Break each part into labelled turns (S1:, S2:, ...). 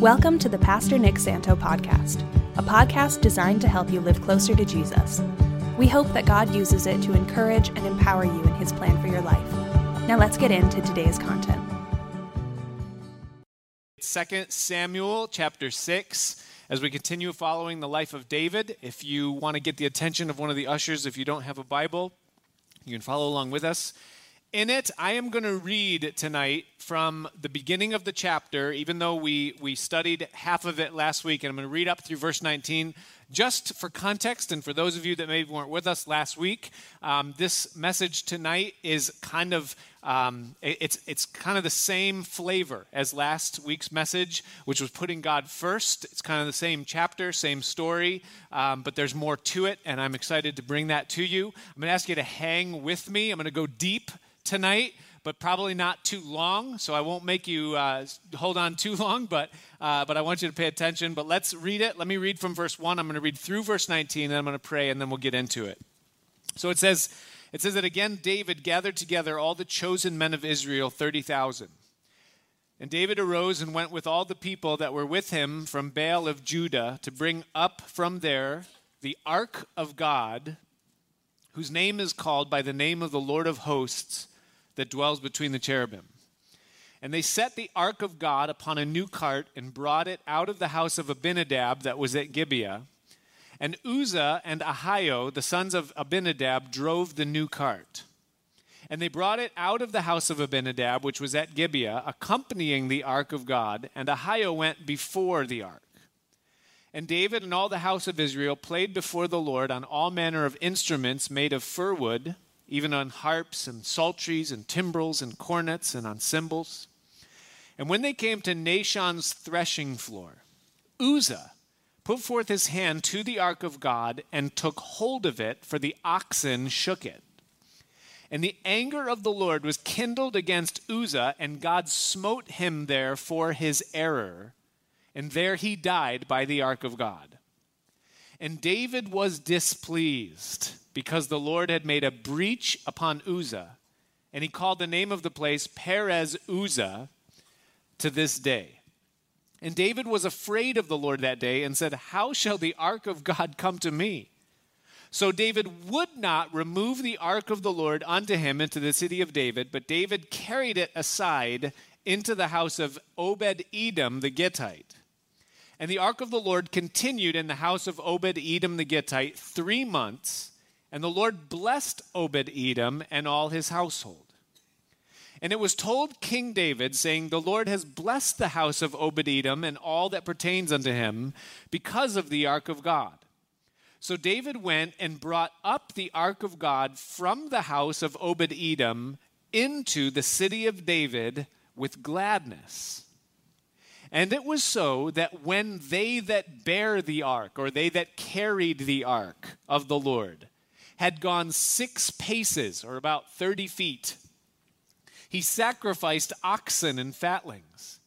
S1: Welcome to the Pastor Nick Santo podcast, a podcast designed to help you live closer to Jesus. We hope that God uses it to encourage and empower you in his plan for your life. Now let's get into today's content.
S2: 2 Samuel chapter 6 as we continue following the life of David. If you want to get the attention of one of the ushers, if you don't have a Bible, you can follow along with us. In it, I am going to read tonight from the beginning of the chapter, even though we, we studied half of it last week, and I'm going to read up through verse 19. Just for context, and for those of you that maybe weren't with us last week, um, this message tonight is kind of um, it's it's kind of the same flavor as last week's message, which was putting God first. It's kind of the same chapter, same story, um, but there's more to it, and I'm excited to bring that to you. I'm going to ask you to hang with me. I'm going to go deep tonight, but probably not too long. So I won't make you uh, hold on too long, but, uh, but I want you to pay attention. But let's read it. Let me read from verse 1. I'm going to read through verse 19, and I'm going to pray, and then we'll get into it. So it says, it says that again, David gathered together all the chosen men of Israel, 30,000. And David arose and went with all the people that were with him from Baal of Judah to bring up from there the ark of God, whose name is called by the name of the Lord of hosts that dwells between the cherubim. And they set the ark of God upon a new cart and brought it out of the house of Abinadab that was at Gibeah. And Uzzah and Ahio, the sons of Abinadab, drove the new cart. And they brought it out of the house of Abinadab, which was at Gibeah, accompanying the ark of God. And Ahio went before the ark. And David and all the house of Israel played before the Lord on all manner of instruments made of fir wood even on harps and psalteries and timbrels and cornets and on cymbals. And when they came to Nachon's threshing floor, Uzzah put forth his hand to the ark of God and took hold of it, for the oxen shook it. And the anger of the Lord was kindled against Uzzah, and God smote him there for his error. And there he died by the ark of God. And David was displeased because the Lord had made a breach upon Uzzah, and he called the name of the place Perez Uzzah to this day. And David was afraid of the Lord that day and said, How shall the ark of God come to me? So David would not remove the ark of the Lord unto him into the city of David, but David carried it aside into the house of Obed Edom the Gittite. And the ark of the Lord continued in the house of Obed Edom the Gittite three months. And the Lord blessed Obed Edom and all his household. And it was told King David, saying, The Lord has blessed the house of Obed Edom and all that pertains unto him because of the ark of God. So David went and brought up the ark of God from the house of Obed Edom into the city of David with gladness. And it was so that when they that bear the ark, or they that carried the ark of the Lord, had gone six paces, or about 30 feet. He sacrificed oxen and fatlings.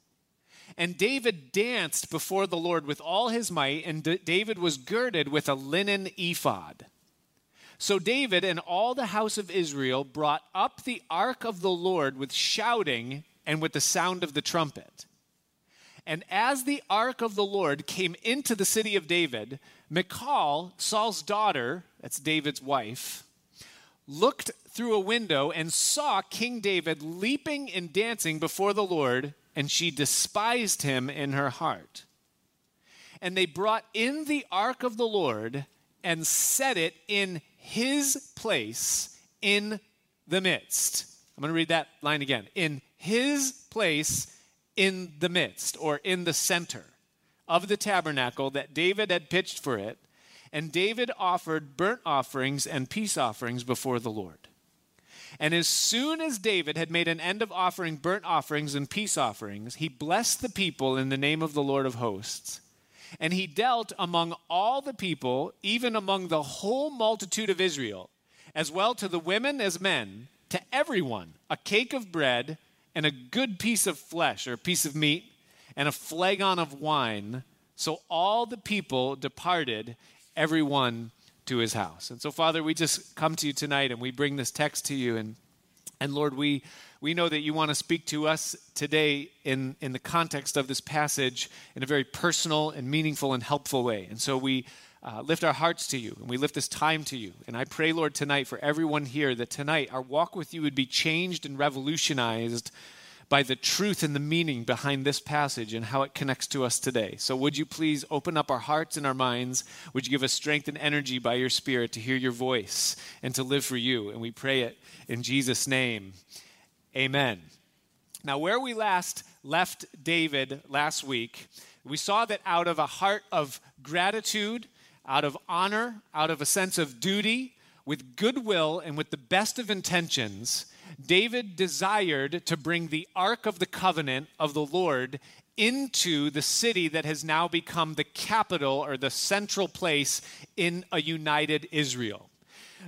S2: And David danced before the Lord with all his might, and D- David was girded with a linen ephod. So David and all the house of Israel brought up the ark of the Lord with shouting and with the sound of the trumpet. And as the ark of the Lord came into the city of David, Michal, Saul's daughter, that's David's wife, looked through a window and saw King David leaping and dancing before the Lord, and she despised him in her heart. And they brought in the ark of the Lord and set it in his place in the midst. I'm going to read that line again. In his place in the midst or in the center of the tabernacle that David had pitched for it, and David offered burnt offerings and peace offerings before the Lord. And as soon as David had made an end of offering burnt offerings and peace offerings, he blessed the people in the name of the Lord of hosts. And he dealt among all the people, even among the whole multitude of Israel, as well to the women as men, to everyone, a cake of bread and a good piece of flesh or a piece of meat and a flagon of wine. So all the people departed, everyone to his house. And so, Father, we just come to you tonight and we bring this text to you. And And Lord, we, we know that you want to speak to us today in, in the context of this passage in a very personal and meaningful and helpful way. And so we uh, lift our hearts to you and we lift this time to you. And I pray, Lord, tonight for everyone here that tonight our walk with you would be changed and revolutionized by the truth and the meaning behind this passage and how it connects to us today. So, would you please open up our hearts and our minds? Would you give us strength and energy by your Spirit to hear your voice and to live for you? And we pray it in Jesus' name. Amen. Now, where we last left David last week, we saw that out of a heart of gratitude, out of honor, out of a sense of duty, with goodwill, and with the best of intentions, David desired to bring the Ark of the Covenant of the Lord into the city that has now become the capital or the central place in a united Israel.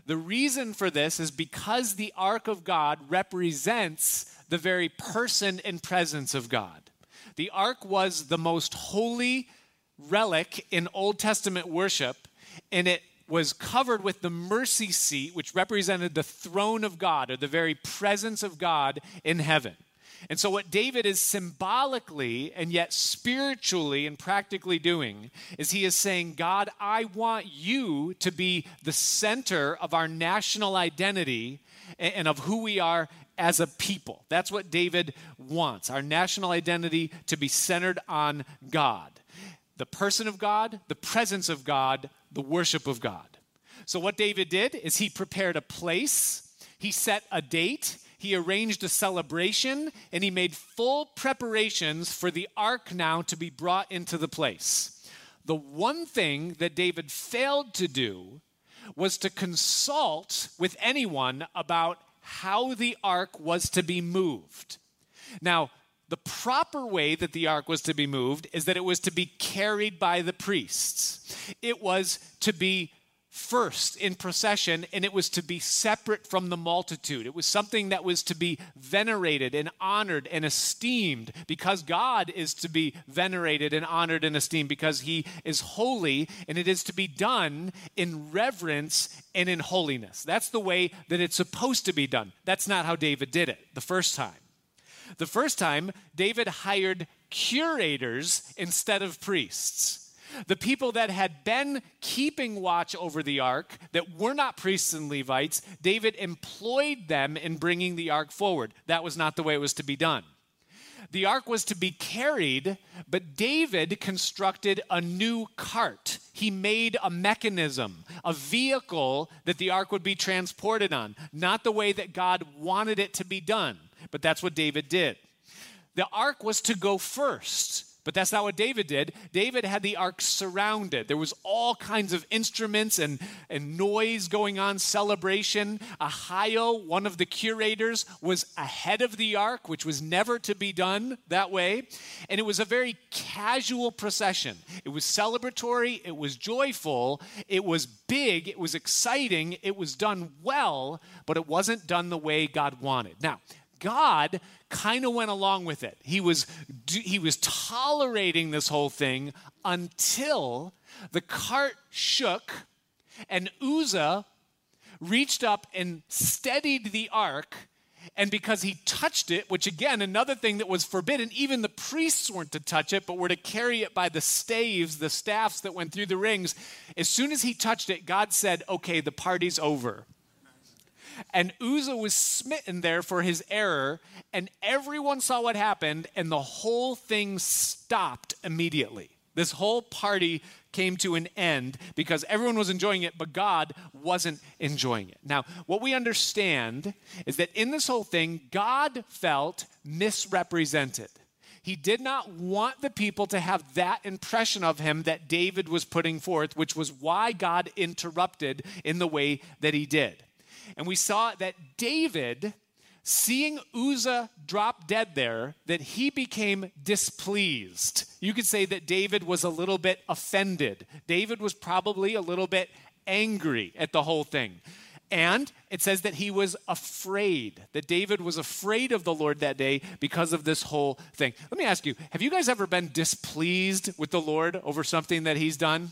S2: The reason for this is because the Ark of God represents the very person and presence of God. The Ark was the most holy relic in Old Testament worship, and it was covered with the mercy seat, which represented the throne of God or the very presence of God in heaven. And so, what David is symbolically and yet spiritually and practically doing is he is saying, God, I want you to be the center of our national identity and of who we are as a people. That's what David wants our national identity to be centered on God the person of God, the presence of God, the worship of God. So, what David did is he prepared a place, he set a date, he arranged a celebration, and he made full preparations for the ark now to be brought into the place. The one thing that David failed to do was to consult with anyone about how the ark was to be moved. Now, the proper way that the ark was to be moved is that it was to be carried by the priests. It was to be first in procession and it was to be separate from the multitude. It was something that was to be venerated and honored and esteemed because God is to be venerated and honored and esteemed because he is holy and it is to be done in reverence and in holiness. That's the way that it's supposed to be done. That's not how David did it the first time. The first time, David hired curators instead of priests. The people that had been keeping watch over the ark, that were not priests and Levites, David employed them in bringing the ark forward. That was not the way it was to be done. The ark was to be carried, but David constructed a new cart. He made a mechanism, a vehicle that the ark would be transported on, not the way that God wanted it to be done, but that's what David did. The ark was to go first. But that's not what David did. David had the ark surrounded. There was all kinds of instruments and, and noise going on, celebration. Ahio, one of the curators, was ahead of the ark, which was never to be done that way. And it was a very casual procession. It was celebratory, it was joyful, it was big, it was exciting, it was done well, but it wasn't done the way God wanted. Now, God kind of went along with it. He was, he was tolerating this whole thing until the cart shook and Uzzah reached up and steadied the ark. And because he touched it, which again, another thing that was forbidden, even the priests weren't to touch it, but were to carry it by the staves, the staffs that went through the rings. As soon as he touched it, God said, Okay, the party's over. And Uzzah was smitten there for his error, and everyone saw what happened, and the whole thing stopped immediately. This whole party came to an end because everyone was enjoying it, but God wasn't enjoying it. Now, what we understand is that in this whole thing, God felt misrepresented. He did not want the people to have that impression of him that David was putting forth, which was why God interrupted in the way that he did. And we saw that David, seeing Uzzah drop dead there, that he became displeased. You could say that David was a little bit offended. David was probably a little bit angry at the whole thing. And it says that he was afraid, that David was afraid of the Lord that day because of this whole thing. Let me ask you have you guys ever been displeased with the Lord over something that he's done?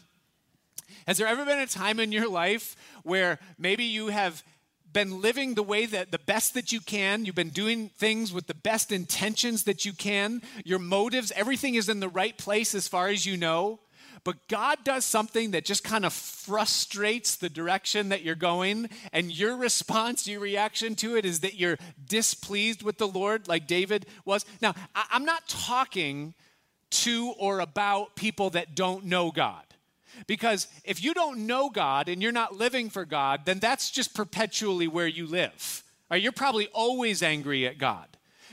S2: Has there ever been a time in your life where maybe you have been living the way that the best that you can. You've been doing things with the best intentions that you can. Your motives, everything is in the right place as far as you know. But God does something that just kind of frustrates the direction that you're going. And your response, your reaction to it is that you're displeased with the Lord, like David was. Now, I'm not talking to or about people that don't know God. Because if you don't know God and you're not living for God, then that's just perpetually where you live. Right? You're probably always angry at God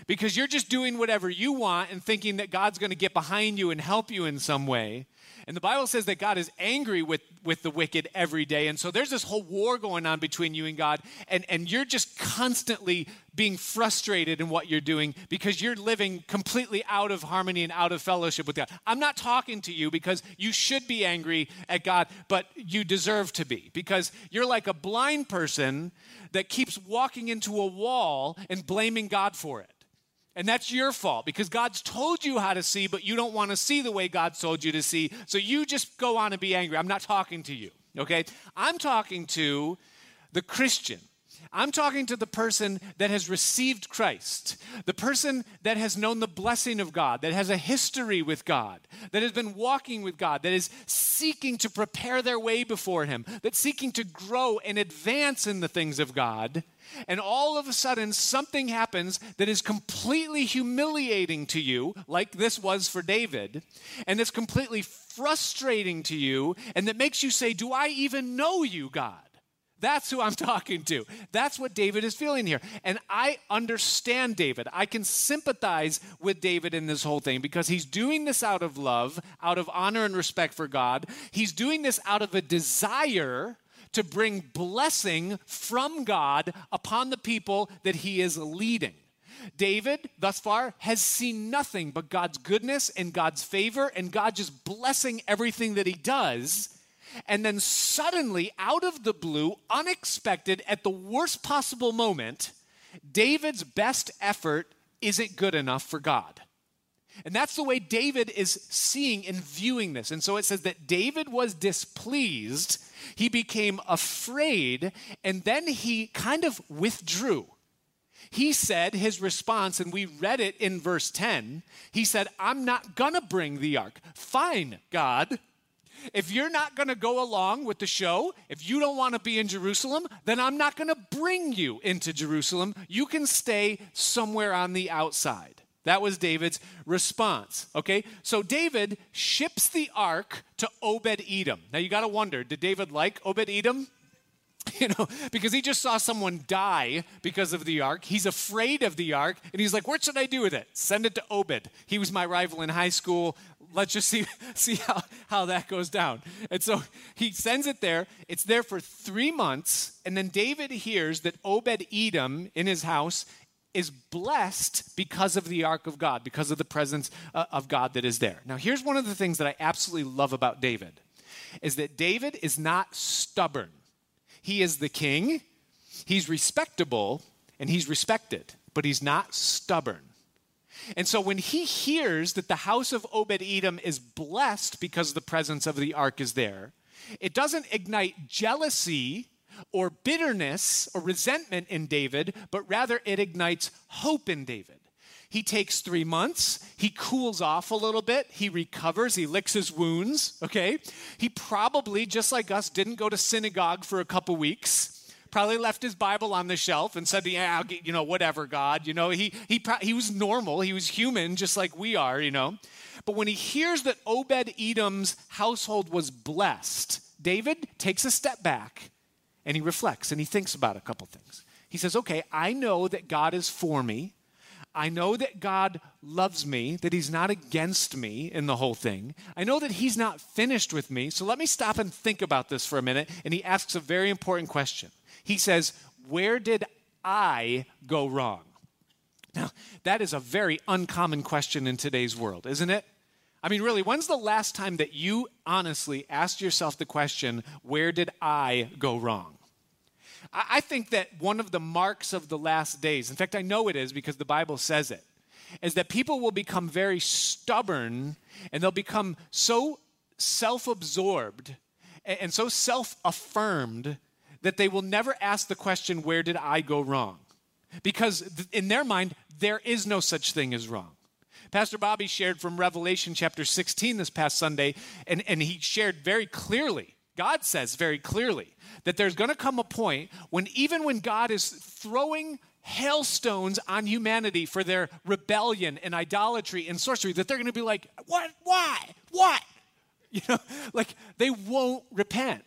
S2: because you're just doing whatever you want and thinking that God's going to get behind you and help you in some way. And the Bible says that God is angry with, with the wicked every day. And so there's this whole war going on between you and God. And, and you're just constantly being frustrated in what you're doing because you're living completely out of harmony and out of fellowship with God. I'm not talking to you because you should be angry at God, but you deserve to be because you're like a blind person that keeps walking into a wall and blaming God for it. And that's your fault because God's told you how to see, but you don't want to see the way God's told you to see. So you just go on and be angry. I'm not talking to you, okay? I'm talking to the Christian. I'm talking to the person that has received Christ, the person that has known the blessing of God, that has a history with God, that has been walking with God, that is seeking to prepare their way before Him, that's seeking to grow and advance in the things of God and all of a sudden something happens that is completely humiliating to you, like this was for David, and it's completely frustrating to you, and that makes you say, Do I even know you, God? That's who I'm talking to. That's what David is feeling here. And I understand David. I can sympathize with David in this whole thing because he's doing this out of love, out of honor and respect for God. He's doing this out of a desire to bring blessing from God upon the people that he is leading. David, thus far, has seen nothing but God's goodness and God's favor and God just blessing everything that he does. And then suddenly, out of the blue, unexpected, at the worst possible moment, David's best effort isn't good enough for God. And that's the way David is seeing and viewing this. And so it says that David was displeased, he became afraid, and then he kind of withdrew. He said his response, and we read it in verse 10. He said, I'm not gonna bring the ark. Fine, God. If you're not gonna go along with the show, if you don't wanna be in Jerusalem, then I'm not gonna bring you into Jerusalem. You can stay somewhere on the outside. That was David's response. Okay, so David ships the ark to Obed Edom. Now you got to wonder did David like Obed Edom? You know, because he just saw someone die because of the ark. He's afraid of the ark, and he's like, What should I do with it? Send it to Obed. He was my rival in high school. Let's just see, see how, how that goes down. And so he sends it there. It's there for three months, and then David hears that Obed Edom in his house is blessed because of the ark of God, because of the presence uh, of God that is there. Now, here's one of the things that I absolutely love about David is that David is not stubborn. He is the king, he's respectable, and he's respected, but he's not stubborn. And so when he hears that the house of Obed Edom is blessed because the presence of the ark is there, it doesn't ignite jealousy or bitterness or resentment in David, but rather it ignites hope in David. He takes three months. He cools off a little bit. He recovers. He licks his wounds. Okay. He probably, just like us, didn't go to synagogue for a couple weeks. Probably left his Bible on the shelf and said, "Yeah, get, you know, whatever, God." You know, he he he was normal. He was human, just like we are. You know, but when he hears that Obed Edom's household was blessed, David takes a step back and he reflects and he thinks about a couple things. He says, Okay, I know that God is for me. I know that God loves me, that He's not against me in the whole thing. I know that He's not finished with me. So let me stop and think about this for a minute. And he asks a very important question. He says, Where did I go wrong? Now, that is a very uncommon question in today's world, isn't it? I mean, really, when's the last time that you honestly asked yourself the question, Where did I go wrong? I think that one of the marks of the last days, in fact, I know it is because the Bible says it, is that people will become very stubborn and they'll become so self absorbed and so self affirmed that they will never ask the question, Where did I go wrong? Because in their mind, there is no such thing as wrong. Pastor Bobby shared from Revelation chapter 16 this past Sunday, and, and he shared very clearly, God says very clearly, that there's going to come a point when even when God is throwing hailstones on humanity for their rebellion and idolatry and sorcery, that they're going to be like, what? Why? What? You know, like they won't repent.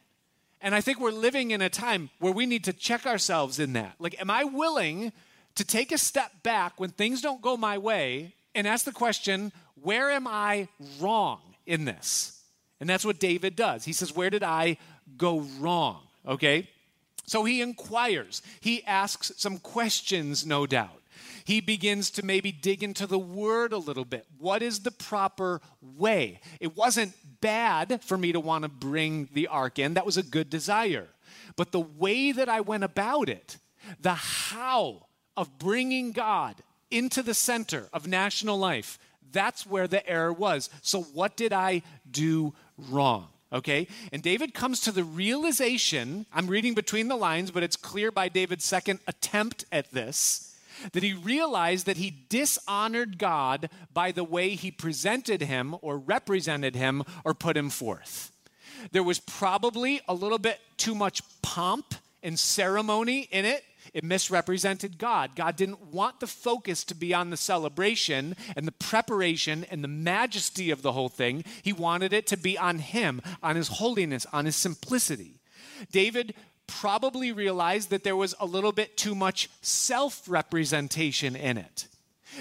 S2: And I think we're living in a time where we need to check ourselves in that. Like, am I willing to take a step back when things don't go my way and ask the question, where am I wrong in this? And that's what David does. He says, Where did I go wrong? Okay? So he inquires. He asks some questions, no doubt. He begins to maybe dig into the word a little bit. What is the proper way? It wasn't bad for me to want to bring the ark in, that was a good desire. But the way that I went about it, the how of bringing God into the center of national life, that's where the error was. So, what did I do wrong? Okay? And David comes to the realization, I'm reading between the lines, but it's clear by David's second attempt at this, that he realized that he dishonored God by the way he presented him or represented him or put him forth. There was probably a little bit too much pomp and ceremony in it it misrepresented God. God didn't want the focus to be on the celebration and the preparation and the majesty of the whole thing. He wanted it to be on Him, on His holiness, on His simplicity. David probably realized that there was a little bit too much self representation in it.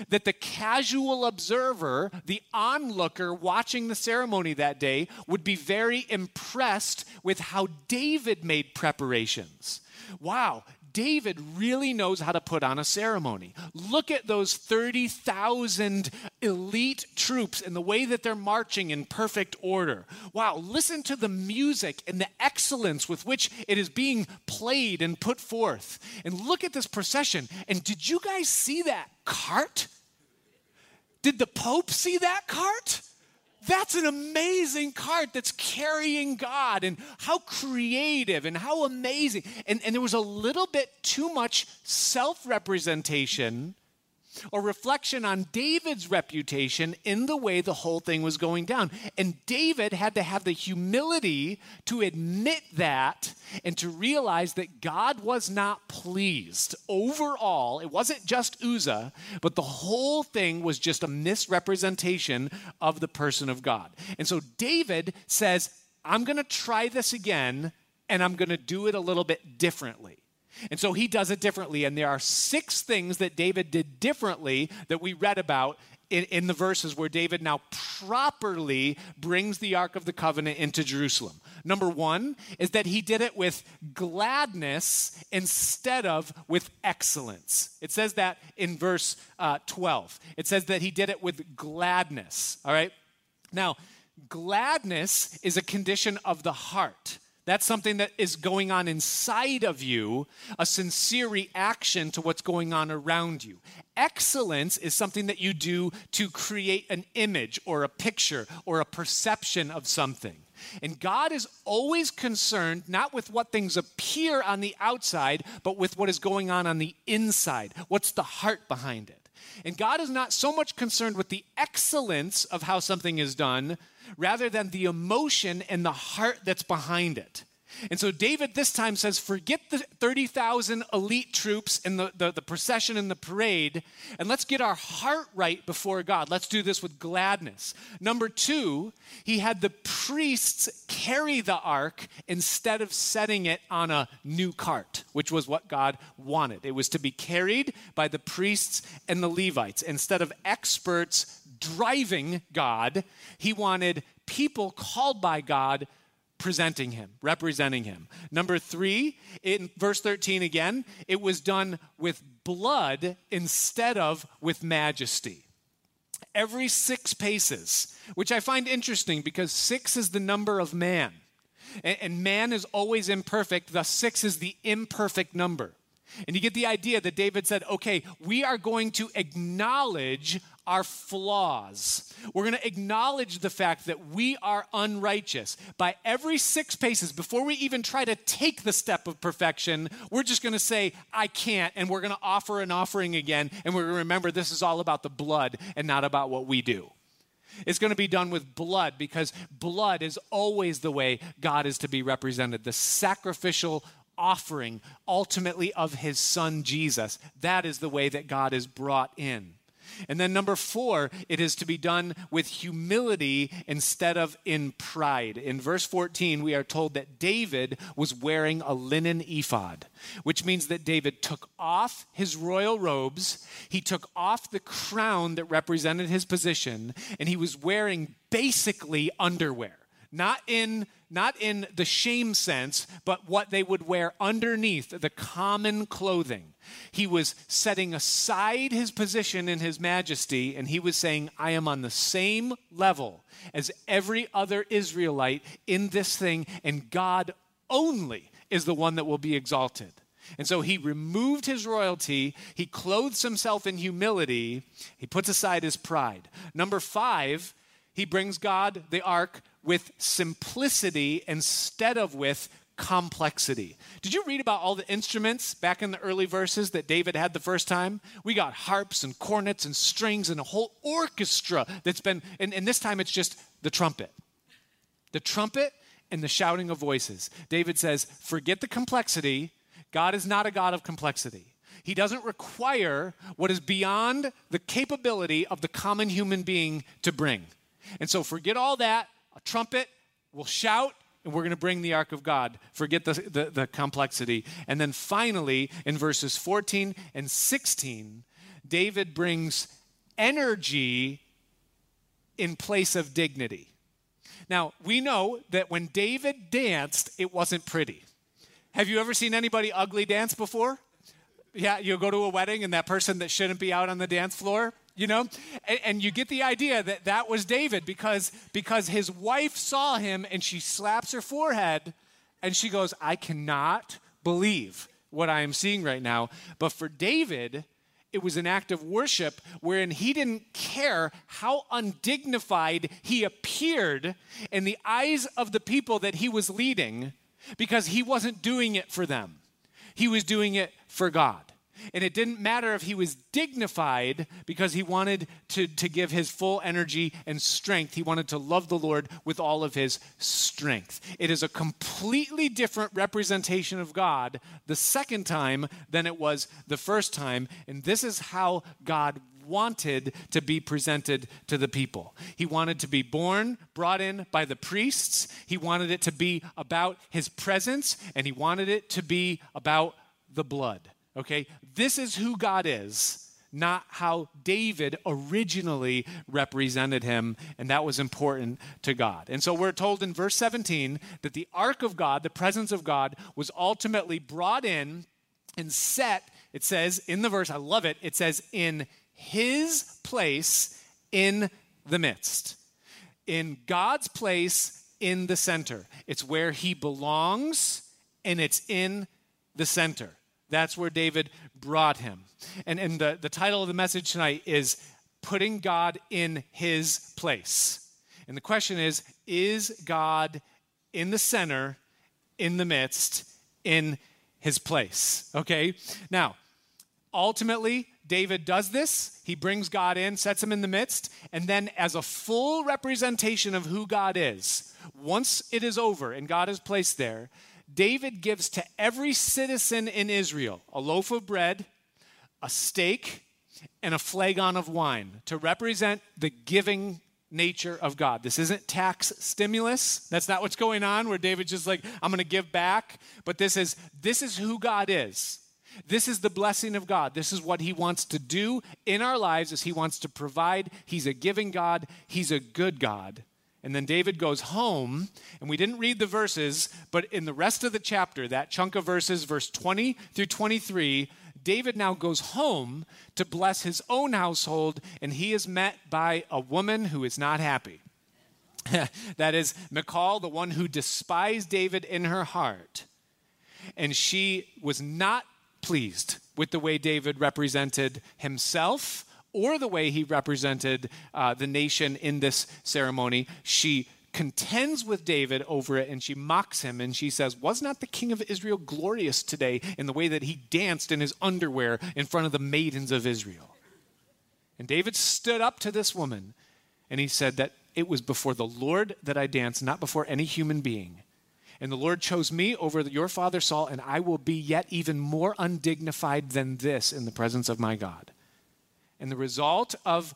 S2: That the casual observer, the onlooker watching the ceremony that day, would be very impressed with how David made preparations. Wow, David really knows how to put on a ceremony. Look at those 30,000 elite troops and the way that they're marching in perfect order. Wow, listen to the music and the excellence with which it is being played and put forth. And look at this procession. And did you guys see that cart? Did the Pope see that cart? That's an amazing cart that's carrying God, and how creative and how amazing. And, and there was a little bit too much self representation or reflection on David's reputation in the way the whole thing was going down. And David had to have the humility to admit that and to realize that God was not pleased overall. It wasn't just Uzzah, but the whole thing was just a misrepresentation of the person of God. And so David says, I'm going to try this again and I'm going to do it a little bit differently. And so he does it differently. And there are six things that David did differently that we read about in, in, the verses where David now properly brings the Ark of the Covenant into Jerusalem. Number one is that he did it with gladness instead of with excellence. It says that in verse uh, 12. It says that he did it with gladness. All right? Now, gladness is a condition of the heart. That's something that is going on inside of you, a sincere reaction to what's going on around you. Excellence is something that you do to create an image or a picture or a perception of something. And God is always concerned not with what things appear on the outside, but with what is going on on the inside. What's the heart behind it? And God is not so much concerned with the excellence of how something is done, rather than the emotion and the heart that's behind it. And so David this time says, forget the 30,000 elite troops and the, the, the, procession and the parade, and let's get our heart right before God. Let's do this with gladness. Number two, he had the priests carry the ark instead of setting it on a new cart, which was what God wanted. It was to be carried by the priests and the Levites. Instead of experts driving God, he wanted people called by God presenting him, representing him. Number three, in verse 13 again, it was done with blood instead of with majesty. Every six paces, which I find interesting because six is the number of man. And man is always imperfect, thus, six is the imperfect number. And you get the idea that David said, okay, we are going to acknowledge our flaws. We're going to acknowledge the fact that we are unrighteous. By every six paces, before we even try to take the step of perfection, we're just going to say, I can't. And we're going to offer an offering again. And we're going to remember this is all about the blood and not about what we do. It's going to be done with blood because blood is always the way God is to be represented. The sacrificial offering, ultimately, of his son Jesus. That is the way that God is brought in. And then number four, it is to be done with humility instead of in pride. In verse 14, we are told that David was wearing a linen ephod, which means that David took off his royal robes, he took off the crown that represented his position, and he was wearing basically underwear. Not in not in the shame sense, but what they would wear underneath the common clothing. He was setting aside his position in his majesty, and he was saying, I am on the same level as every other Israelite in this thing, and God only is the one that will be exalted. And so he removed his royalty, he clothes himself in humility, he puts aside his pride. Number five, he brings God, the ark, with simplicity instead of with complexity. Did you read about all the instruments back in the early verses that David had the first time? We got harps and cornets and strings and a whole orchestra that's been, and, and this time it's just the trumpet. The trumpet and the shouting of voices. David says, forget the complexity. God is not a God of complexity. He doesn't require what is beyond the capability of the common human being to bring. And so forget all that a trumpet, we'll shout, and we're going to bring the ark of God. Forget the, the, the, complexity. And then finally, in verses 14 and 16, David brings energy in place of dignity. Now, we know that when David danced, it wasn't pretty. Have you ever seen anybody ugly dance before? Yeah, you go to a wedding and that person that shouldn't be out on the dance floor, you know? And, and, you get the idea that that was david because because his wife saw him and she slaps her forehead and she goes i cannot believe what i am seeing right now. But for david it was an act of worship wherein he didn't care how undignified he appeared in the eyes of the people that he was leading because he wasn't doing it for them. He was doing it for god and it didn't matter if he was dignified because he wanted to, to give his full energy and strength. He wanted to love the Lord with all of his strength. It is a completely different representation of God the second time than it was the first time. And this is how God wanted to be presented to the people. He wanted to be borne, brought in by the priests. He wanted it to be about his presence, and he wanted it to be about the blood. Okay? This is who God is, not how David originally represented him, and that was important to God. And so we're told in verse 17 that the ark of God, the presence of God, was ultimately brought in and set, it says in the verse, I love it, it says, in his place in the midst. In God's place in the center. It's where he belongs and it's in the center. That's where David brought him. And, and the, the title of the message tonight is Putting God in His Place. And the question is Is God in the center, in the midst, in His place? Okay? Now, ultimately, David does this. He brings God in, sets him in the midst, and then, as a full representation of who God is, once it is over and God is placed there, David gives to every citizen in Israel a loaf of bread, a steak, and a flagon of wine to represent the giving nature of God. This isn't tax stimulus. That's not what's going on where David's just like I'm going to give back, but this is this is who God is. This is the blessing of God. This is what he wants to do in our lives as he wants to provide. He's a giving God. He's a good God. And then David goes home, and we didn't read the verses, but in the rest of the chapter, that chunk of verses, verse 20 through 23, David now goes home to bless his own household, and he is met by a woman who is not happy. that is Michal, the one who despised David in her heart. And she was not pleased with the way David represented himself or the way he represented uh, the nation in this ceremony. She contends with David over it and she mocks him and she says, Was not the king of Israel glorious today in the way that he danced in his underwear in front of the maidens of Israel? And David stood up to this woman and he said that it was before the Lord that I danced, not before any human being. And the Lord chose me over your father Saul, and I will be yet even more undignified than this in the presence of my God. And the result of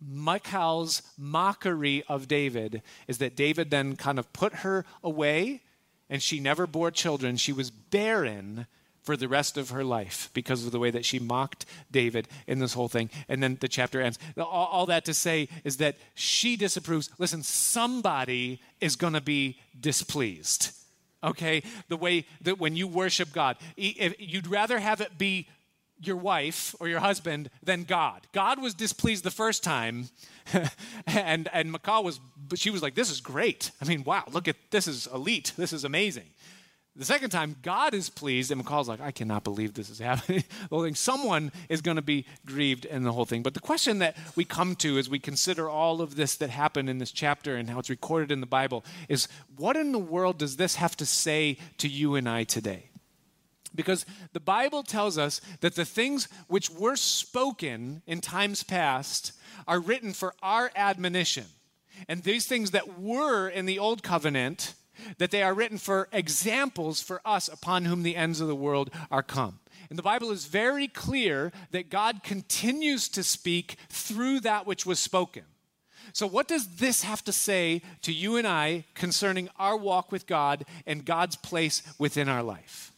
S2: Michal's mockery of David is that David then kind of put her away, and she never bore children. She was barren for the rest of her life because of the way that she mocked David in this whole thing. And then the chapter ends. All, all that to say is that she disapproves. Listen, somebody is going to be displeased. Okay? The way that when you worship God, you'd rather have it be your wife or your husband than God. God was displeased the first time, and and Michal was, but she was like, "This is great. I mean, wow, look at this is elite. This is amazing." The second time, God is pleased, and Michal's like, I cannot believe this is happening. the whole thing. Someone is going to be grieved in the whole thing. But the question that we come to as we consider all of this that happened in this chapter and how it's recorded in the Bible is what in the world does this have to say to you and I today? Because the Bible tells us that the things which were spoken in times past are written for our admonition. And these things that were in the old covenant, that they are written for examples for us upon whom the ends of the world are come. And the Bible is very clear that God continues to speak through that which was spoken. So, what does this have to say to you and I concerning our walk with God and God's place within our life?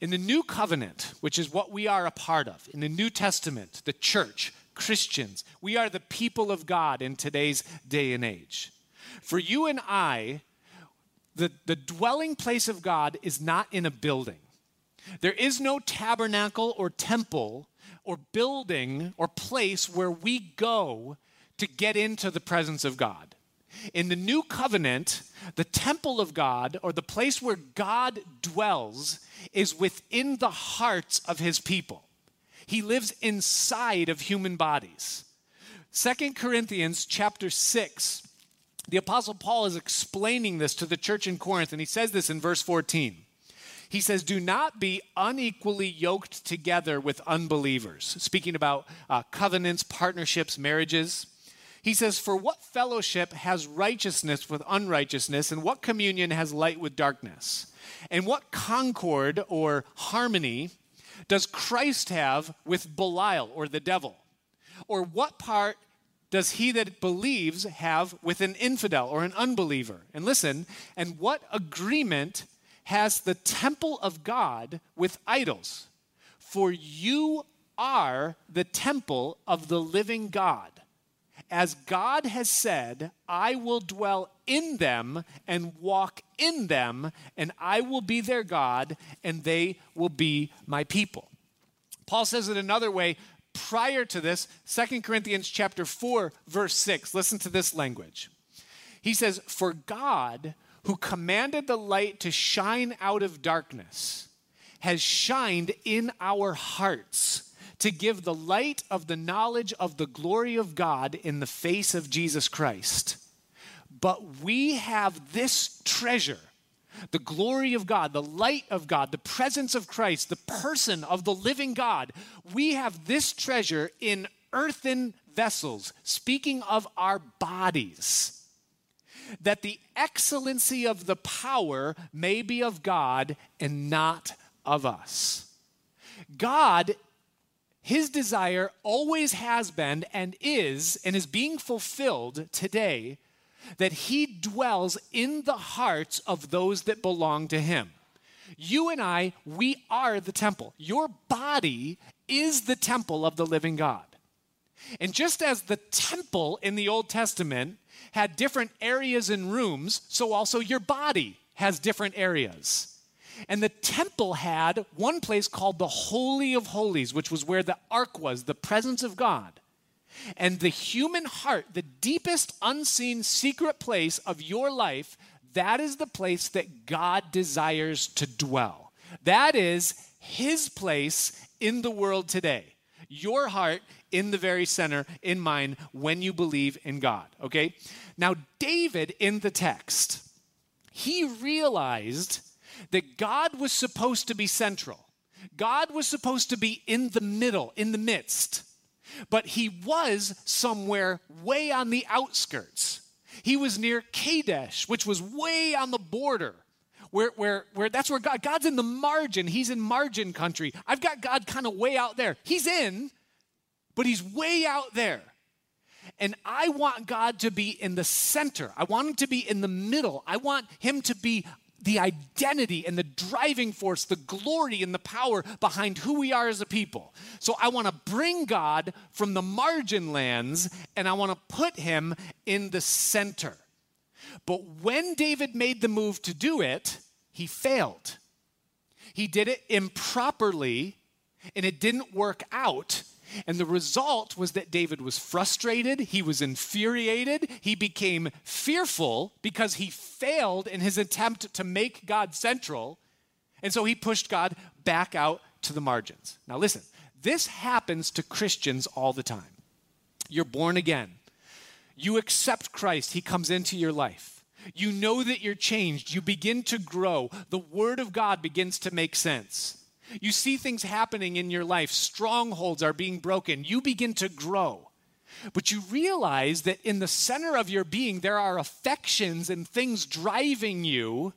S2: In the new covenant, which is what we are a part of, in the New Testament, the church, Christians, we are the people of God in today's day and age. For you and I, the, the dwelling place of God is not in a building. There is no tabernacle or temple or building or place where we go to get into the presence of God. In the new covenant, the temple of God, or the place where God dwells, is within the hearts of his people. He lives inside of human bodies. Second Corinthians chapter 6, the Apostle Paul is explaining this to the church in Corinth, and he says this in verse 14. He says, Do not be unequally yoked together with unbelievers. Speaking about uh, covenants, partnerships, marriages. He says, For what fellowship has righteousness with unrighteousness, and what communion has light with darkness? And what concord or harmony does Christ have with Belial or the devil? Or what part does he that believes have with an infidel or an unbeliever? And listen, and what agreement has the temple of God with idols? For you are the temple of the living God as God has said, I will dwell in them and walk in them, and I will be their God, and they will be my people. Paul says it another way prior to this, 2 Corinthians chapter 4, verse 6. Listen to this language. He says, For God, who commanded the light to shine out of darkness, has shined in our hearts to give the light of the knowledge of the glory of God in the face of Jesus Christ. But we have this treasure the glory of God, the light of God, the presence of Christ, the person of the living God. We have this treasure in earthen vessels, speaking of our bodies, that the excellency of the power may be of God and not of us. God his desire always has been and is and is being fulfilled today that he dwells in the hearts of those that belong to him. You and I, we are the temple. Your body is the temple of the living God. And just as the temple in the Old Testament had different areas and rooms, so also your body has different areas. And the temple had one place called the Holy of Holies, which was where the ark was, the presence of God. And the human heart, the deepest unseen secret place of your life, that is the place that God desires to dwell. That is his place in the world today. your heart in the very center, in mine, when you believe in God, okay? Now, David in the text, he realized that God was supposed to be central. God was supposed to be in the middle, in the midst, but he was somewhere way on the outskirts. He was near Kadesh, which was way on the border where, where, where that's where God, God's in the margin. He's in margin country. I've got God kind of way out there. He's in, but he's way out there. And I want God to be in the center. I want him to be in the middle. I want him to be the identity and the driving force, the glory and the power behind who we are as a people. So I want to bring God from the margin lands and I want to put him in the center. But when David made the move to do it, he failed. He did it improperly and it didn't work out. And the result was that David was frustrated, he was infuriated, he became fearful because he failed in his attempt to make God central. And so he pushed God back out to the margins. Now, listen, this happens to Christians all the time. You're born again, you accept Christ, He comes into your life. You know that you're changed. You begin to grow. The Word of God begins to make sense. You see things happening in your life. Strongholds are being broken. You begin to grow. But you realize that in the center of your being, there are affections and things driving you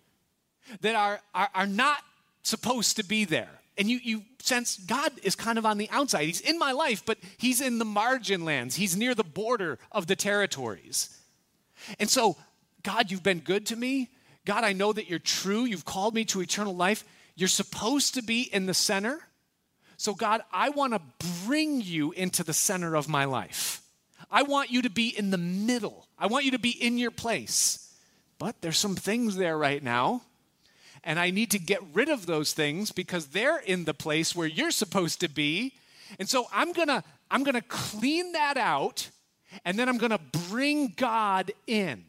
S2: that are, are, are not supposed to be there. And you, you sense God is kind of on the outside. He's in my life, but He's in the margin lands, He's near the border of the territories. And so, God, you've been good to me. God, I know that you're true. You've called me to eternal life. You're supposed to be in the center. So, God, I want to bring you into the center of my life. I want you to be in the middle. I want you to be in your place. But there's some things there right now and I need to get rid of those things because they're in the place where you're supposed to be. And so I'm going to I'm going to clean that out and then I'm going to bring God in.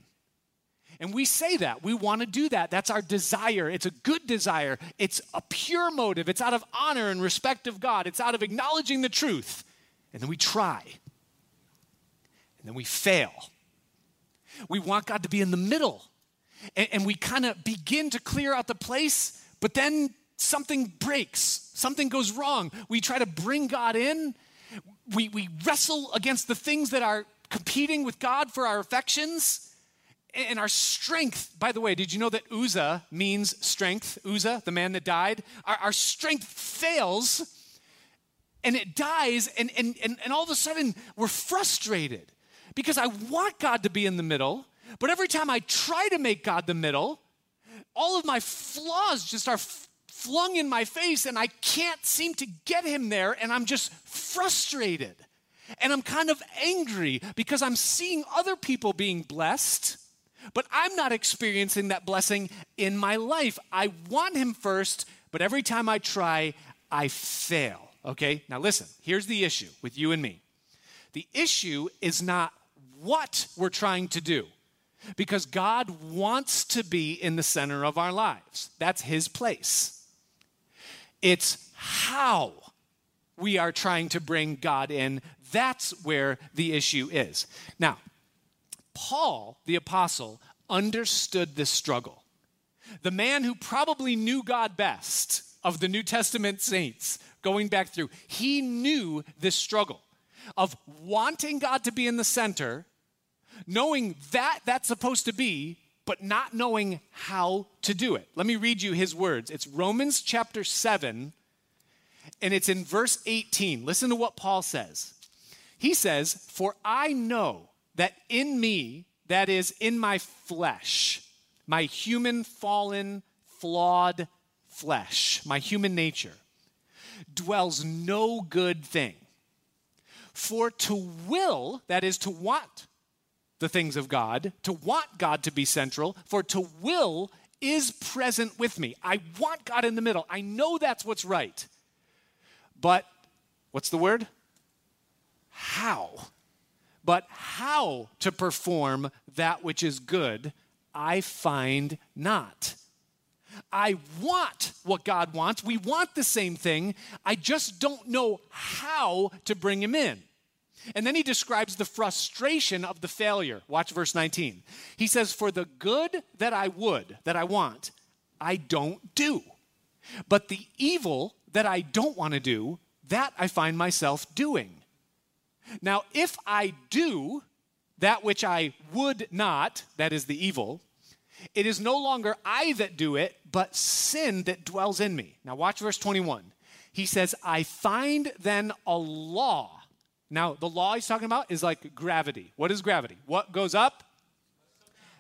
S2: And we say that. We want to do that. That's our desire. It's a good desire. It's a pure motive. It's out of honor and respect of God. It's out of acknowledging the truth. And then we try. And then we fail. We want God to be in the middle and, and we kind of begin to clear out the place, but then something breaks, something goes wrong. We try to bring God in, we, we wrestle against the things that are competing with God for our affections. And our strength, by the way, did you know that Uzzah means strength? Uzzah, the man that died? Our, our strength fails and it dies, and, and, and, and all of a sudden we're frustrated because I want God to be in the middle, but every time I try to make God the middle, all of my flaws just are f- flung in my face and I can't seem to get him there and I'm just frustrated. And I'm kind of angry because I'm seeing other people being blessed, but I'm not experiencing that blessing in my life. I want him first, but every time I try, I fail. Okay? Now listen, here's the issue with you and me. The issue is not what we're trying to do because God wants to be in the center of our lives. That's His place. It's how we are trying to bring God in. That's where the issue is. Now, Paul, the apostle, understood this struggle. The man who probably knew God best of the New Testament saints going back through, he knew this struggle of wanting God to be in the center knowing that that's supposed to be, but not knowing how to do it. Let me read you his words. It's Romans chapter 7, and it's in verse 18. Listen to what Paul says. He says, For I know that in me, that is, in my flesh, my human, fallen, flawed flesh, my human nature, dwells no good thing. For to will, that is, to want the things of God, to want God to be central, for to will is present with me. I want God in the middle. I know that's what's right. But what's the word? How? But how to perform that which is good, I find not. I want what God wants. We want the same thing. I just don't know how to bring him in. And then he describes the frustration of the failure. Watch verse 19. He says, For the good that I would, that I want, I don't do. But the evil that I don't want to do, that I find myself doing. Now, if I do that which I would not, that is the evil, it is no longer I that do it, but sin that dwells in me. Now, watch verse 21. He says, I find then a law now, the law he's talking about is like gravity. What is gravity? What goes up?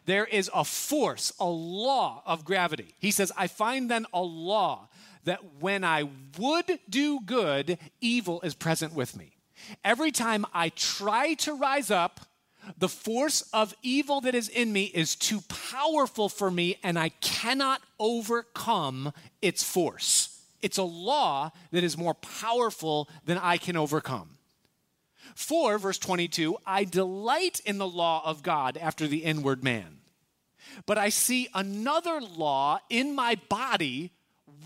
S2: There is a force, a law of gravity. He says, I find then a law that when I would do good, evil is present with me. Every time I try to rise up, the force of evil that is in me is too powerful for me, and I cannot overcome its force. It's a law that is more powerful than I can overcome. For, verse 22, I delight in the law of God after the inward man. But I see another law in my body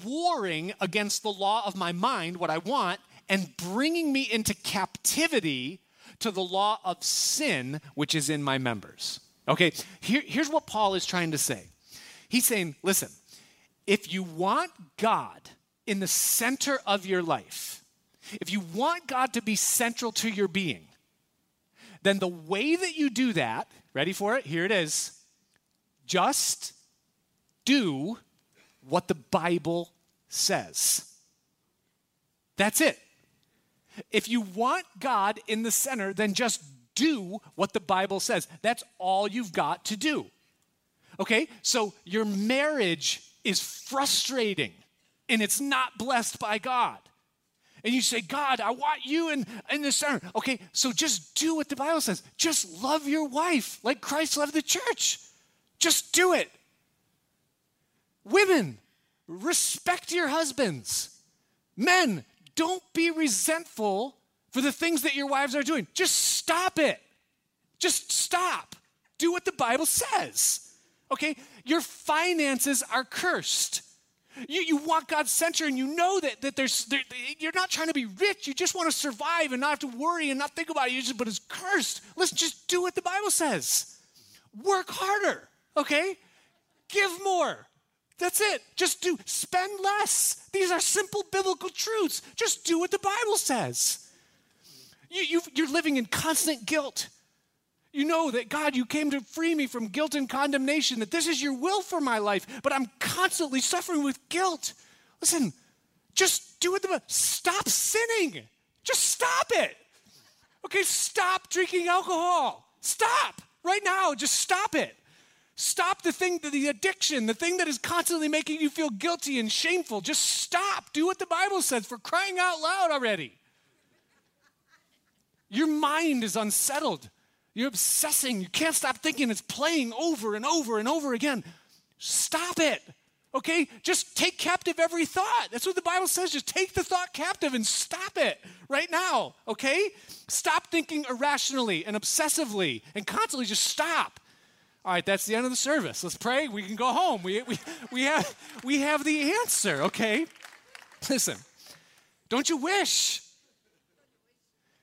S2: warring against the law of my mind, what I want, and bringing me into captivity to the law of sin, which is in my members. Okay, here, here's what Paul is trying to say. He's saying, listen, if you want God in the center of your life, if you want God to be central to your being, then the way that you do that, ready for it? Here it is. Just do what the Bible says. That's it. If you want God in the center, then just do what the Bible says. That's all you've got to do. Okay? So your marriage is frustrating and it's not blessed by God and you say, God, I want you in, in the center. Okay, so just do what the Bible says. Just love your wife like Christ loved the church. Just do it. Women, respect your husbands. Men, don't be resentful for the things that your wives are doing. Just stop it. Just stop. Do what the Bible says. Okay? Your finances are cursed. You, you want God's center and you know that, that there's, there, you're not trying to be rich. You just want to survive and not have to worry and not think about it. Just, but it's cursed. Let's just do what the Bible says. Work harder, okay? Give more. That's it. Just do. Spend less. These are simple biblical truths. Just do what the Bible says. You, are living in constant guilt. You know that God, you came to free me from guilt and condemnation, that this is your will for my life, but I'm constantly suffering with guilt. Listen, just do it. The, stop sinning. Just stop it. Okay, stop drinking alcohol. Stop right now. Just stop it. Stop the thing, the addiction, the thing that is constantly making you feel guilty and shameful. Just stop. Do what the Bible says for crying out loud already. Your mind is unsettled. You're obsessing. You can't stop thinking. It's playing over and over and over again. Stop it. Okay? Just take captive every thought. That's what the Bible says. Just take the thought captive and stop it right now. Okay? Stop thinking irrationally and obsessively and constantly just stop. All right, that's the end of the service. Let's pray. We can go home. We, we, we, have, we have the answer, okay? Listen, don't you wish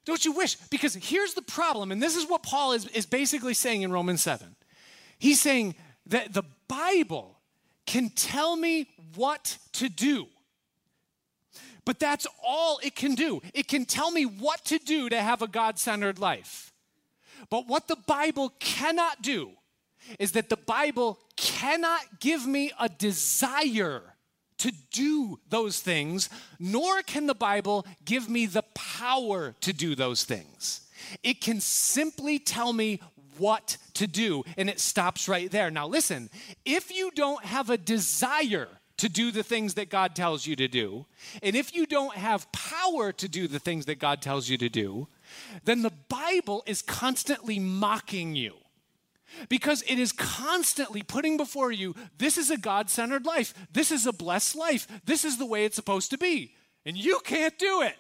S2: don't you wish? Because here's the problem, and this is what Paul is, is basically saying in Romans 7. He's saying that the Bible can tell me what to do. But that's all it can do. It can tell me what to do to have a God centered life. But what the Bible cannot do is that the Bible cannot give me a desire to do those things, nor can the Bible give me the power to do those things. It can simply tell me what to do, and it stops right there. Now, listen, if you don't have a desire to do the things that God tells you to do, and if you don't have power to do the things that God tells you to do, then the Bible is constantly mocking you because it is constantly putting before you this is a God centered life, this is a blessed life, this is the way it's supposed to be, and you can't do it.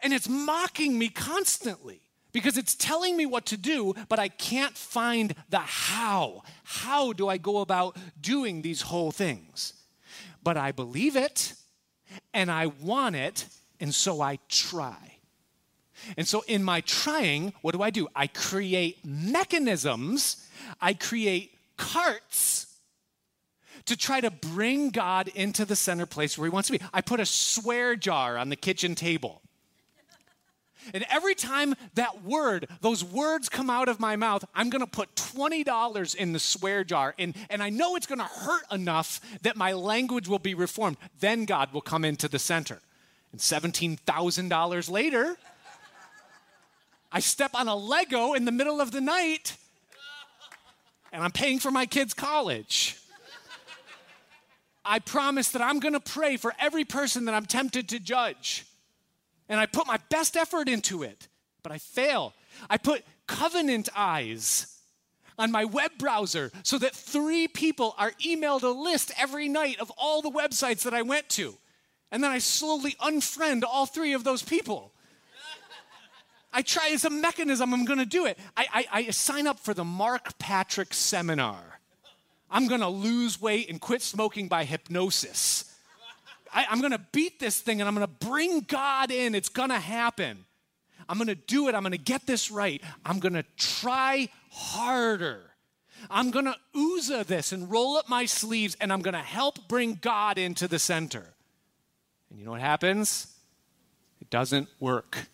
S2: And it's mocking me constantly because it's telling me what to do, but I can't find the how. How do I go about doing these whole things? But I believe it and I want it, and so I try. And so, in my trying, what do I do? I create mechanisms, I create carts to try to bring God into the center place where He wants to be. I put a swear jar on the kitchen table. And every time that word, those words come out of my mouth, I'm going to put $20 in the swear jar. And, and I know it's going to hurt enough that my language will be reformed. Then God will come into the center. And $17,000 later, I step on a Lego in the middle of the night and I'm paying for my kids' college. I promise that I'm going to pray for every person that I'm tempted to judge and I put my best effort into it, but I fail. I put covenant eyes on my web browser so that three people are emailed a list every night of all the websites that I went to. And then I slowly unfriend all three of those people. I try as a mechanism, I'm gonna do it. I, I, I sign up for the Mark Patrick seminar. I'm gonna lose weight and quit smoking by hypnosis. I, am to beat this thing and I'm to bring God in. It's to happen. I'm to do it. I'm to get this right. I'm to try harder. I'm to Uzzah this and roll up my sleeves and I'm to help bring God into the center. And you know what happens? It doesn't work.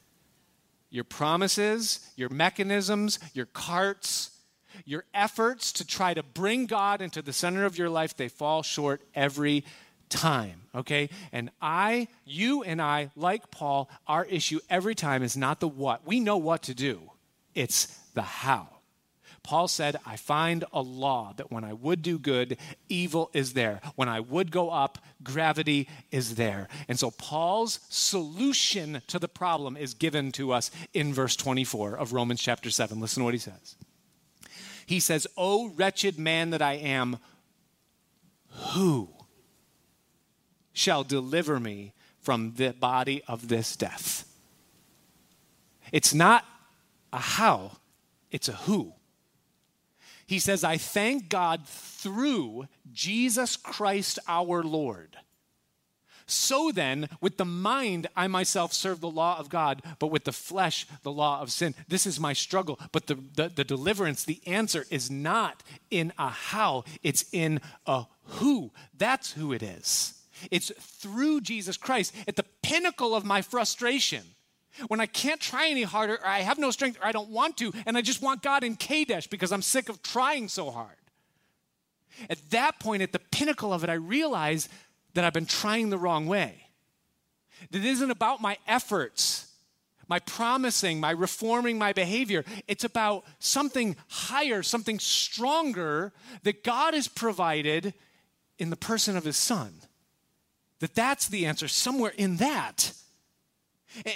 S2: Your promises, your mechanisms, your carts, your efforts to try to bring God into the center of your life, they fall short every time, okay? And I, you and I, like Paul, our issue every time is not the what. We know what to do, it's the how. Paul said, I find a law that when I would do good, evil is there. When I would go up, gravity is there. And so Paul's solution to the problem is given to us in verse 24 of Romans chapter 7. Listen to what he says. He says, O wretched man that I am, who shall deliver me from the body of this death. It's not a how, it's a who. He says, I thank God through Jesus Christ our Lord. So then, with the mind, I myself serve the law of God, but with the flesh, the law of sin. This is my struggle. But the, the, the, deliverance, the answer is not in a how, it's in a who. That's who it is. It's through Jesus Christ at the pinnacle of my frustration. When I can't try any harder, or I have no strength, or I don't want to, and I just want God in Kadesh because I'm sick of trying so hard. At that point, at the pinnacle of it, I realize that I've been trying the wrong way. That it isn't about my efforts, my promising, my reforming my behavior. It's about something higher, something stronger that God has provided in the person of His Son that that's the answer somewhere in that.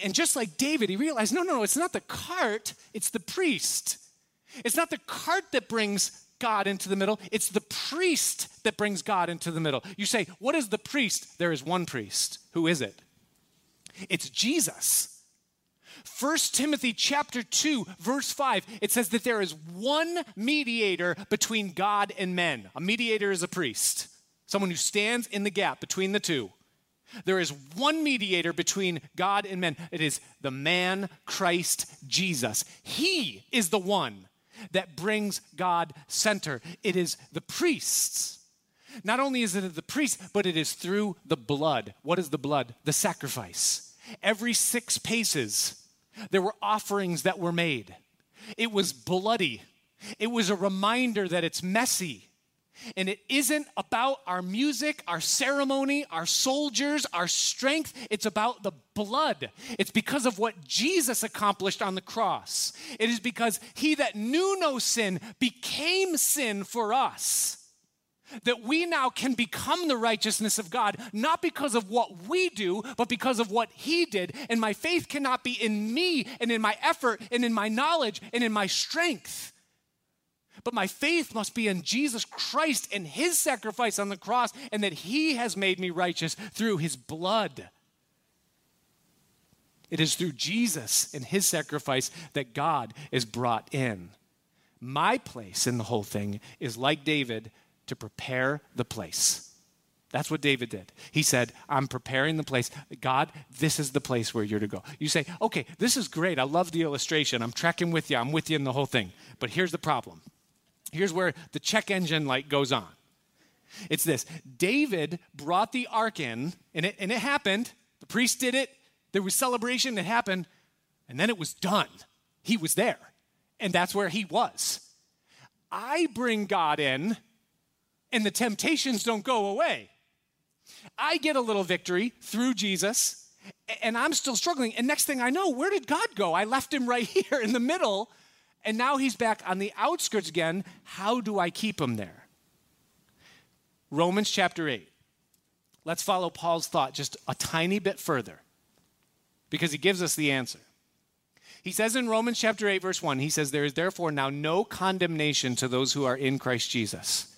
S2: And just like David, he realized no, no, no, it's not the cart, it's the priest. It's not the cart that brings God into the middle, it's the priest that brings God into the middle. You say, What is the priest? There is one priest. Who is it? It's Jesus. 1 Timothy chapter 2 verse 5 it says that there is one mediator between God and men. A mediator is a priest someone who stands in the gap between the two. There is one mediator between God and men. It is the man Christ Jesus. He is the one that brings God center. It is the priests. Not only is it the priest, but it is through the blood. What is the blood? The sacrifice. Every six paces, there were offerings that were made. It was bloody. It was a reminder that it's messy. And it isn't about our music, our ceremony, our soldiers, our strength. It's about the blood. It's because of what Jesus accomplished on the cross. It is because he that knew no sin became sin for us. That we now can become the righteousness of God, not because of what we do, but because of what He did. And my faith cannot be in me and in my effort and in my knowledge and in my strength but my faith must be in Jesus Christ and his sacrifice on the cross, and that he has made me righteous through his blood. It is through Jesus and his sacrifice that God is brought in. My place in the whole thing is like David to prepare the place. That's what David did. He said, I'm preparing the place. God, this is the place where you're to go. You say, okay, this is great. I love the illustration. I'm tracking with you. I'm with you in the whole thing. But here's the problem. Here's where the check engine light goes on. It's this David brought the ark in, and it, and it happened. The priest did it. There was celebration. It happened. And then it was done. He was there. And that's where he was. I bring God in, and the temptations don't go away. I get a little victory through Jesus, and I'm still struggling. And next thing I know, where did God go? I left him right here in the middle, and now he's back on the outskirts again. How do I keep him there? Romans chapter 8. Let's follow Paul's thought just a tiny bit further because he gives us the answer. He says in Romans chapter 8, verse 1, he says, There is therefore now no condemnation to those who are in Christ Jesus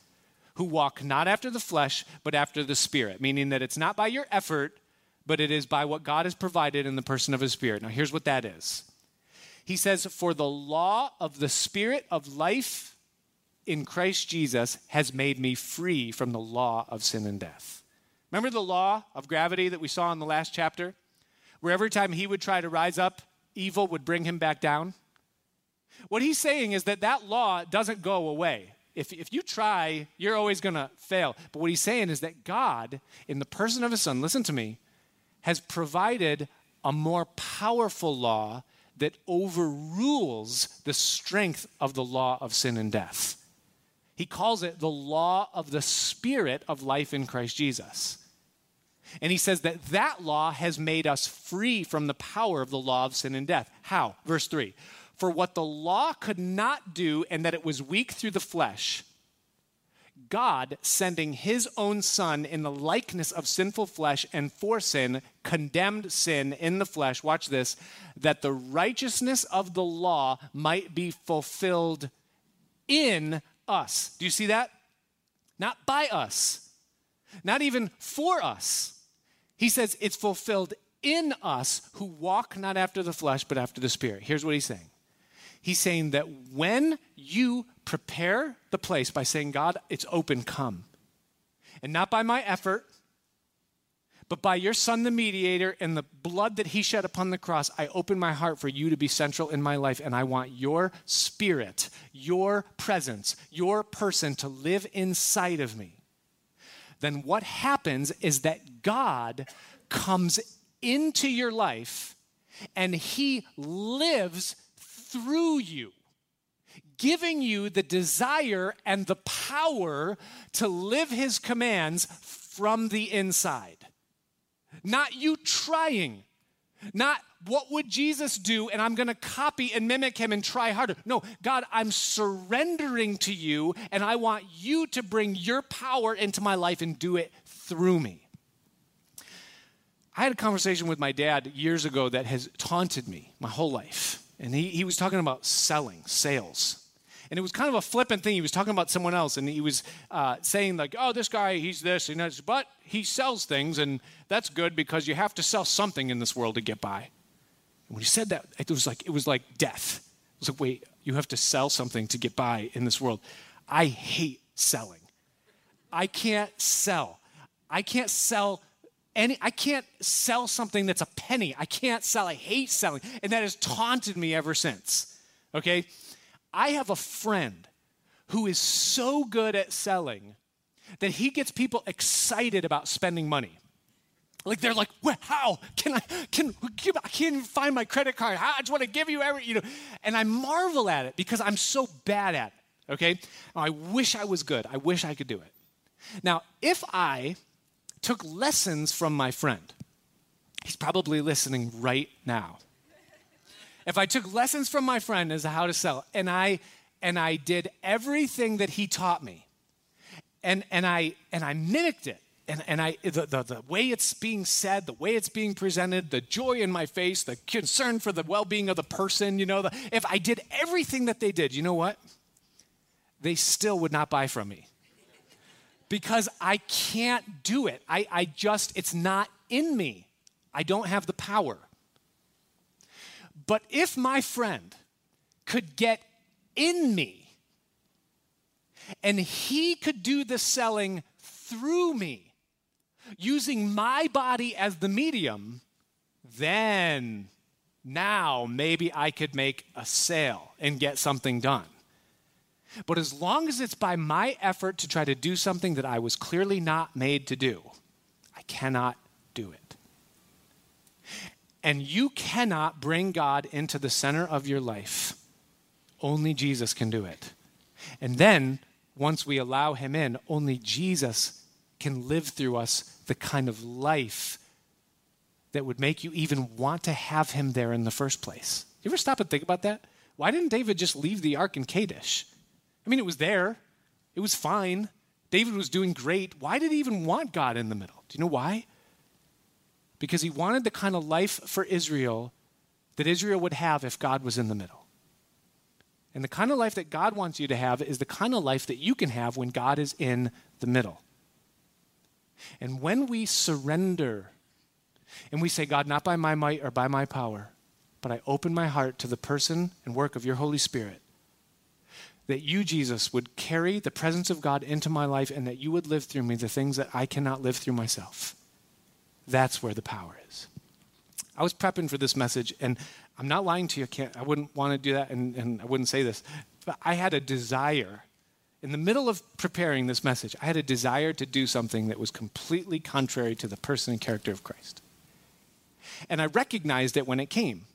S2: who walk not after the flesh, but after the Spirit, meaning that it's not by your effort, but it is by what God has provided in the person of His Spirit. Now, here's what that is He says, For the law of the Spirit of life in Christ Jesus has made me free from the law of sin and death. Remember the law of gravity that we saw in the last chapter? Where every time he would try to rise up, evil would bring him back down? What he's saying is that that law doesn't go away if, if you try, you're always going to fail. But what he's saying is that God, in the person of his son, listen to me, has provided a more powerful law that overrules the strength of the law of sin and death. He calls it the law of the spirit of life in Christ Jesus. And he says that that law has made us free from the power of the law of sin and death. How? Verse 3 for what the law could not do, and that it was weak through the flesh. God, sending his own Son in the likeness of sinful flesh and for sin, condemned sin in the flesh. Watch this that the righteousness of the law might be fulfilled in us. Do you see that? Not by us, not even for us. He says it's fulfilled in us who walk not after the flesh, but after the Spirit. Here's what he's saying He's saying that when you prepare the place by saying, God, it's open, come. And not by my effort, but by your Son, the mediator, and the blood that he shed upon the cross, I open my heart for you to be central in my life. And I want your spirit, your presence, your person to live inside of me. Then what happens is that God comes into your life and he lives through you, giving you the desire and the power to live his commands from the inside. Not you trying, not what would Jesus do and I'm going to copy and mimic him and try harder. No, God, I'm surrendering to you and I want you to bring your power into my life and do it through me. I had a conversation with my dad years ago that has taunted me my whole life. And he, he was talking about selling, sales. And it was kind of a flippant thing. He was talking about someone else, and he was uh, saying, like, oh, this guy, he's this, and that's, but he sells things, and that's good because you have to sell something in this world to get by. And when he said that, it was like, it was like death. It was like, wait, you have to sell something to get by in this world. I hate selling. I can't sell. I can't sell any I can't sell something that's a penny. I can't sell. I hate selling. And that has taunted me ever since. Okay? I have a friend who is so good at selling that he gets people excited about spending money. Like they're like, well, how can I can I can't even find my credit card. I just want to give you every you know, and I marvel at it because I'm so bad at it. Okay, oh, I wish I was good. I wish I could do it. Now, if I took lessons from my friend. He's probably listening right now. If I took lessons from my friend as to how to sell, and I and I did everything that he taught me, and and I and I mimicked it, and, and I the, the, the way it's being said, the way it's being presented, the joy in my face, the concern for the well-being of the person, you know, the, if I did everything that they did, you know what? They still would not buy from me because I can't do it. I, I just, it's not in me. I don't have the power. But if my friend could get in me and he could do the selling through me, using my body as the medium, then now maybe I could make a sale and get something done. But as long as it's by my effort to try to do something that I was clearly not made to do, I cannot do it. And you cannot bring God into the center of your life. Only Jesus can do it. And then, once we allow Him in, only Jesus can live through us the kind of life that would make you even want to have Him there in the first place. You ever stop and think about that? Why didn't David just leave the ark in Kadesh? I mean, it was there, it was fine. David was doing great. Why did he even want God in the middle? Do you know why? Because he wanted the kind of life for Israel that Israel would have if God was in the middle. And the kind of life that God wants you to have is the kind of life that you can have when God is in the middle. And when we surrender and we say, God, not by my might or by my power, but I open my heart to the person and work of your Holy Spirit, that you, Jesus, would carry the presence of God into my life and that you would live through me the things that I cannot live through myself. That's where the power is. I was prepping for this message, and I'm not lying to you. I, can't, I wouldn't want to do that, and, and I wouldn't say this. But I had a desire. In the middle of preparing this message, I had a desire to do something that was completely contrary to the person and character of Christ. And I recognized it when it came.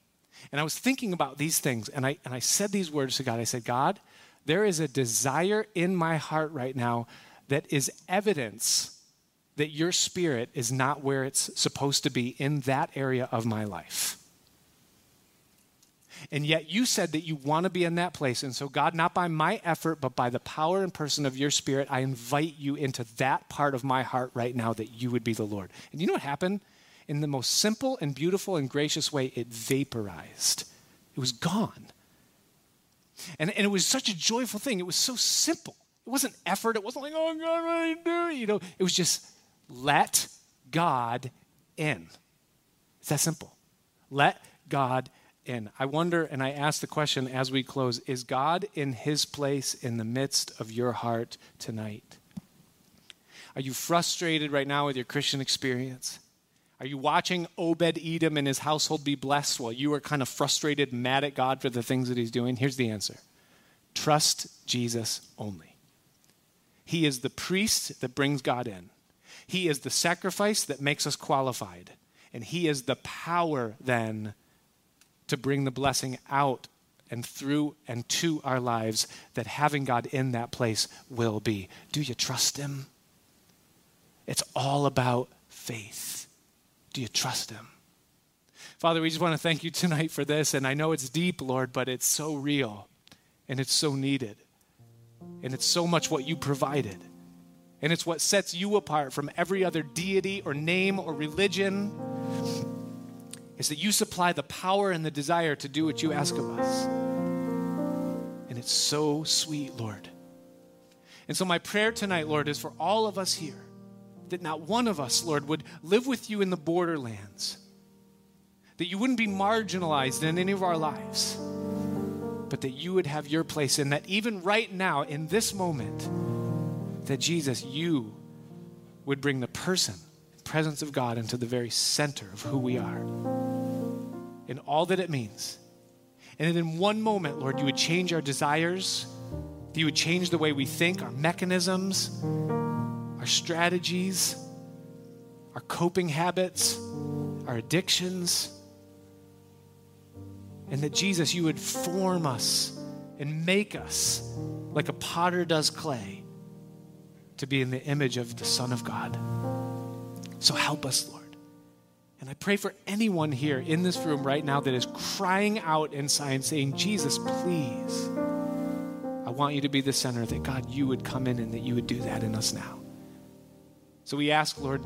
S2: And I was thinking about these things, and I, and I said these words to God. I said, God, there is a desire in my heart right now that is evidence that your spirit is not where it's supposed to be in that area of my life. And yet you said that you want to be in that place. And so, God, not by my effort, but by the power and person of your spirit, I invite you into that part of my heart right now that you would be the Lord. And you know what happened? In the most simple and beautiful and gracious way, it vaporized, it was gone. And, and it was such a joyful thing. It was so simple. It wasn't effort. It wasn't like, oh, God, what do you do? You know, it was just let God in. It's that simple. Let God in. I wonder, and I ask the question as we close is God in his place in the midst of your heart tonight? Are you frustrated right now with your Christian experience? Are you watching Obed Edom and his household be blessed while you are kind of frustrated, mad at God for the things that he's doing? Here's the answer trust Jesus only. He is the priest that brings God in, He is the sacrifice that makes us qualified, and He is the power then to bring the blessing out and through and to our lives that having God in that place will be. Do you trust Him? It's all about faith. Do you trust Him? Father, we just want to thank you tonight for this. And I know it's deep, Lord, but it's so real and it's so needed. And it's so much what you provided. And it's what sets you apart from every other deity or name or religion is that you supply the power and the desire to do what you ask of us. And it's so sweet, Lord. And so, my prayer tonight, Lord, is for all of us here that not one of us, Lord, would live with you in the borderlands, that you wouldn't be marginalized in any of our lives, but that you would have your place, and that even right now, in this moment, that Jesus, you would bring the person, presence of God into the very center of who we are. And all that it means. And that in one moment, Lord, you would change our desires, that you would change the way we think, our mechanisms our strategies, our coping habits, our addictions. And that Jesus, you would form us and make us like a potter does clay to be in the image of the Son of God. So help us, Lord. And I pray for anyone here in this room right now that is crying out inside saying, Jesus, please, I want you to be the center, that God, you would come in and that you would do that in us now. So we ask, Lord,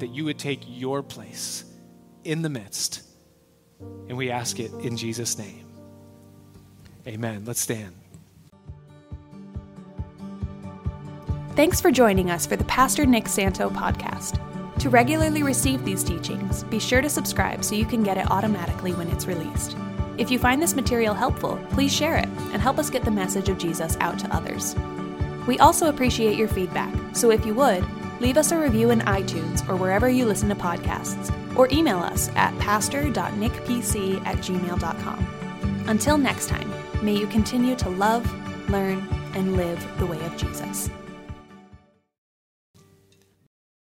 S2: that you would take your place in the midst. And we ask it in Jesus' name. Amen. Let's stand.
S1: Thanks for joining us for the Pastor Nick Santo podcast. To regularly receive these teachings, be sure to subscribe so you can get it automatically when it's released. If you find this material helpful, please share it and help us get the message of Jesus out to others. We also appreciate your feedback, so if you would, leave us a review in iTunes or wherever you listen to podcasts, or email us at pastor.nickpc at gmail.com. Until next time, may you continue to love, learn, and live the way of Jesus.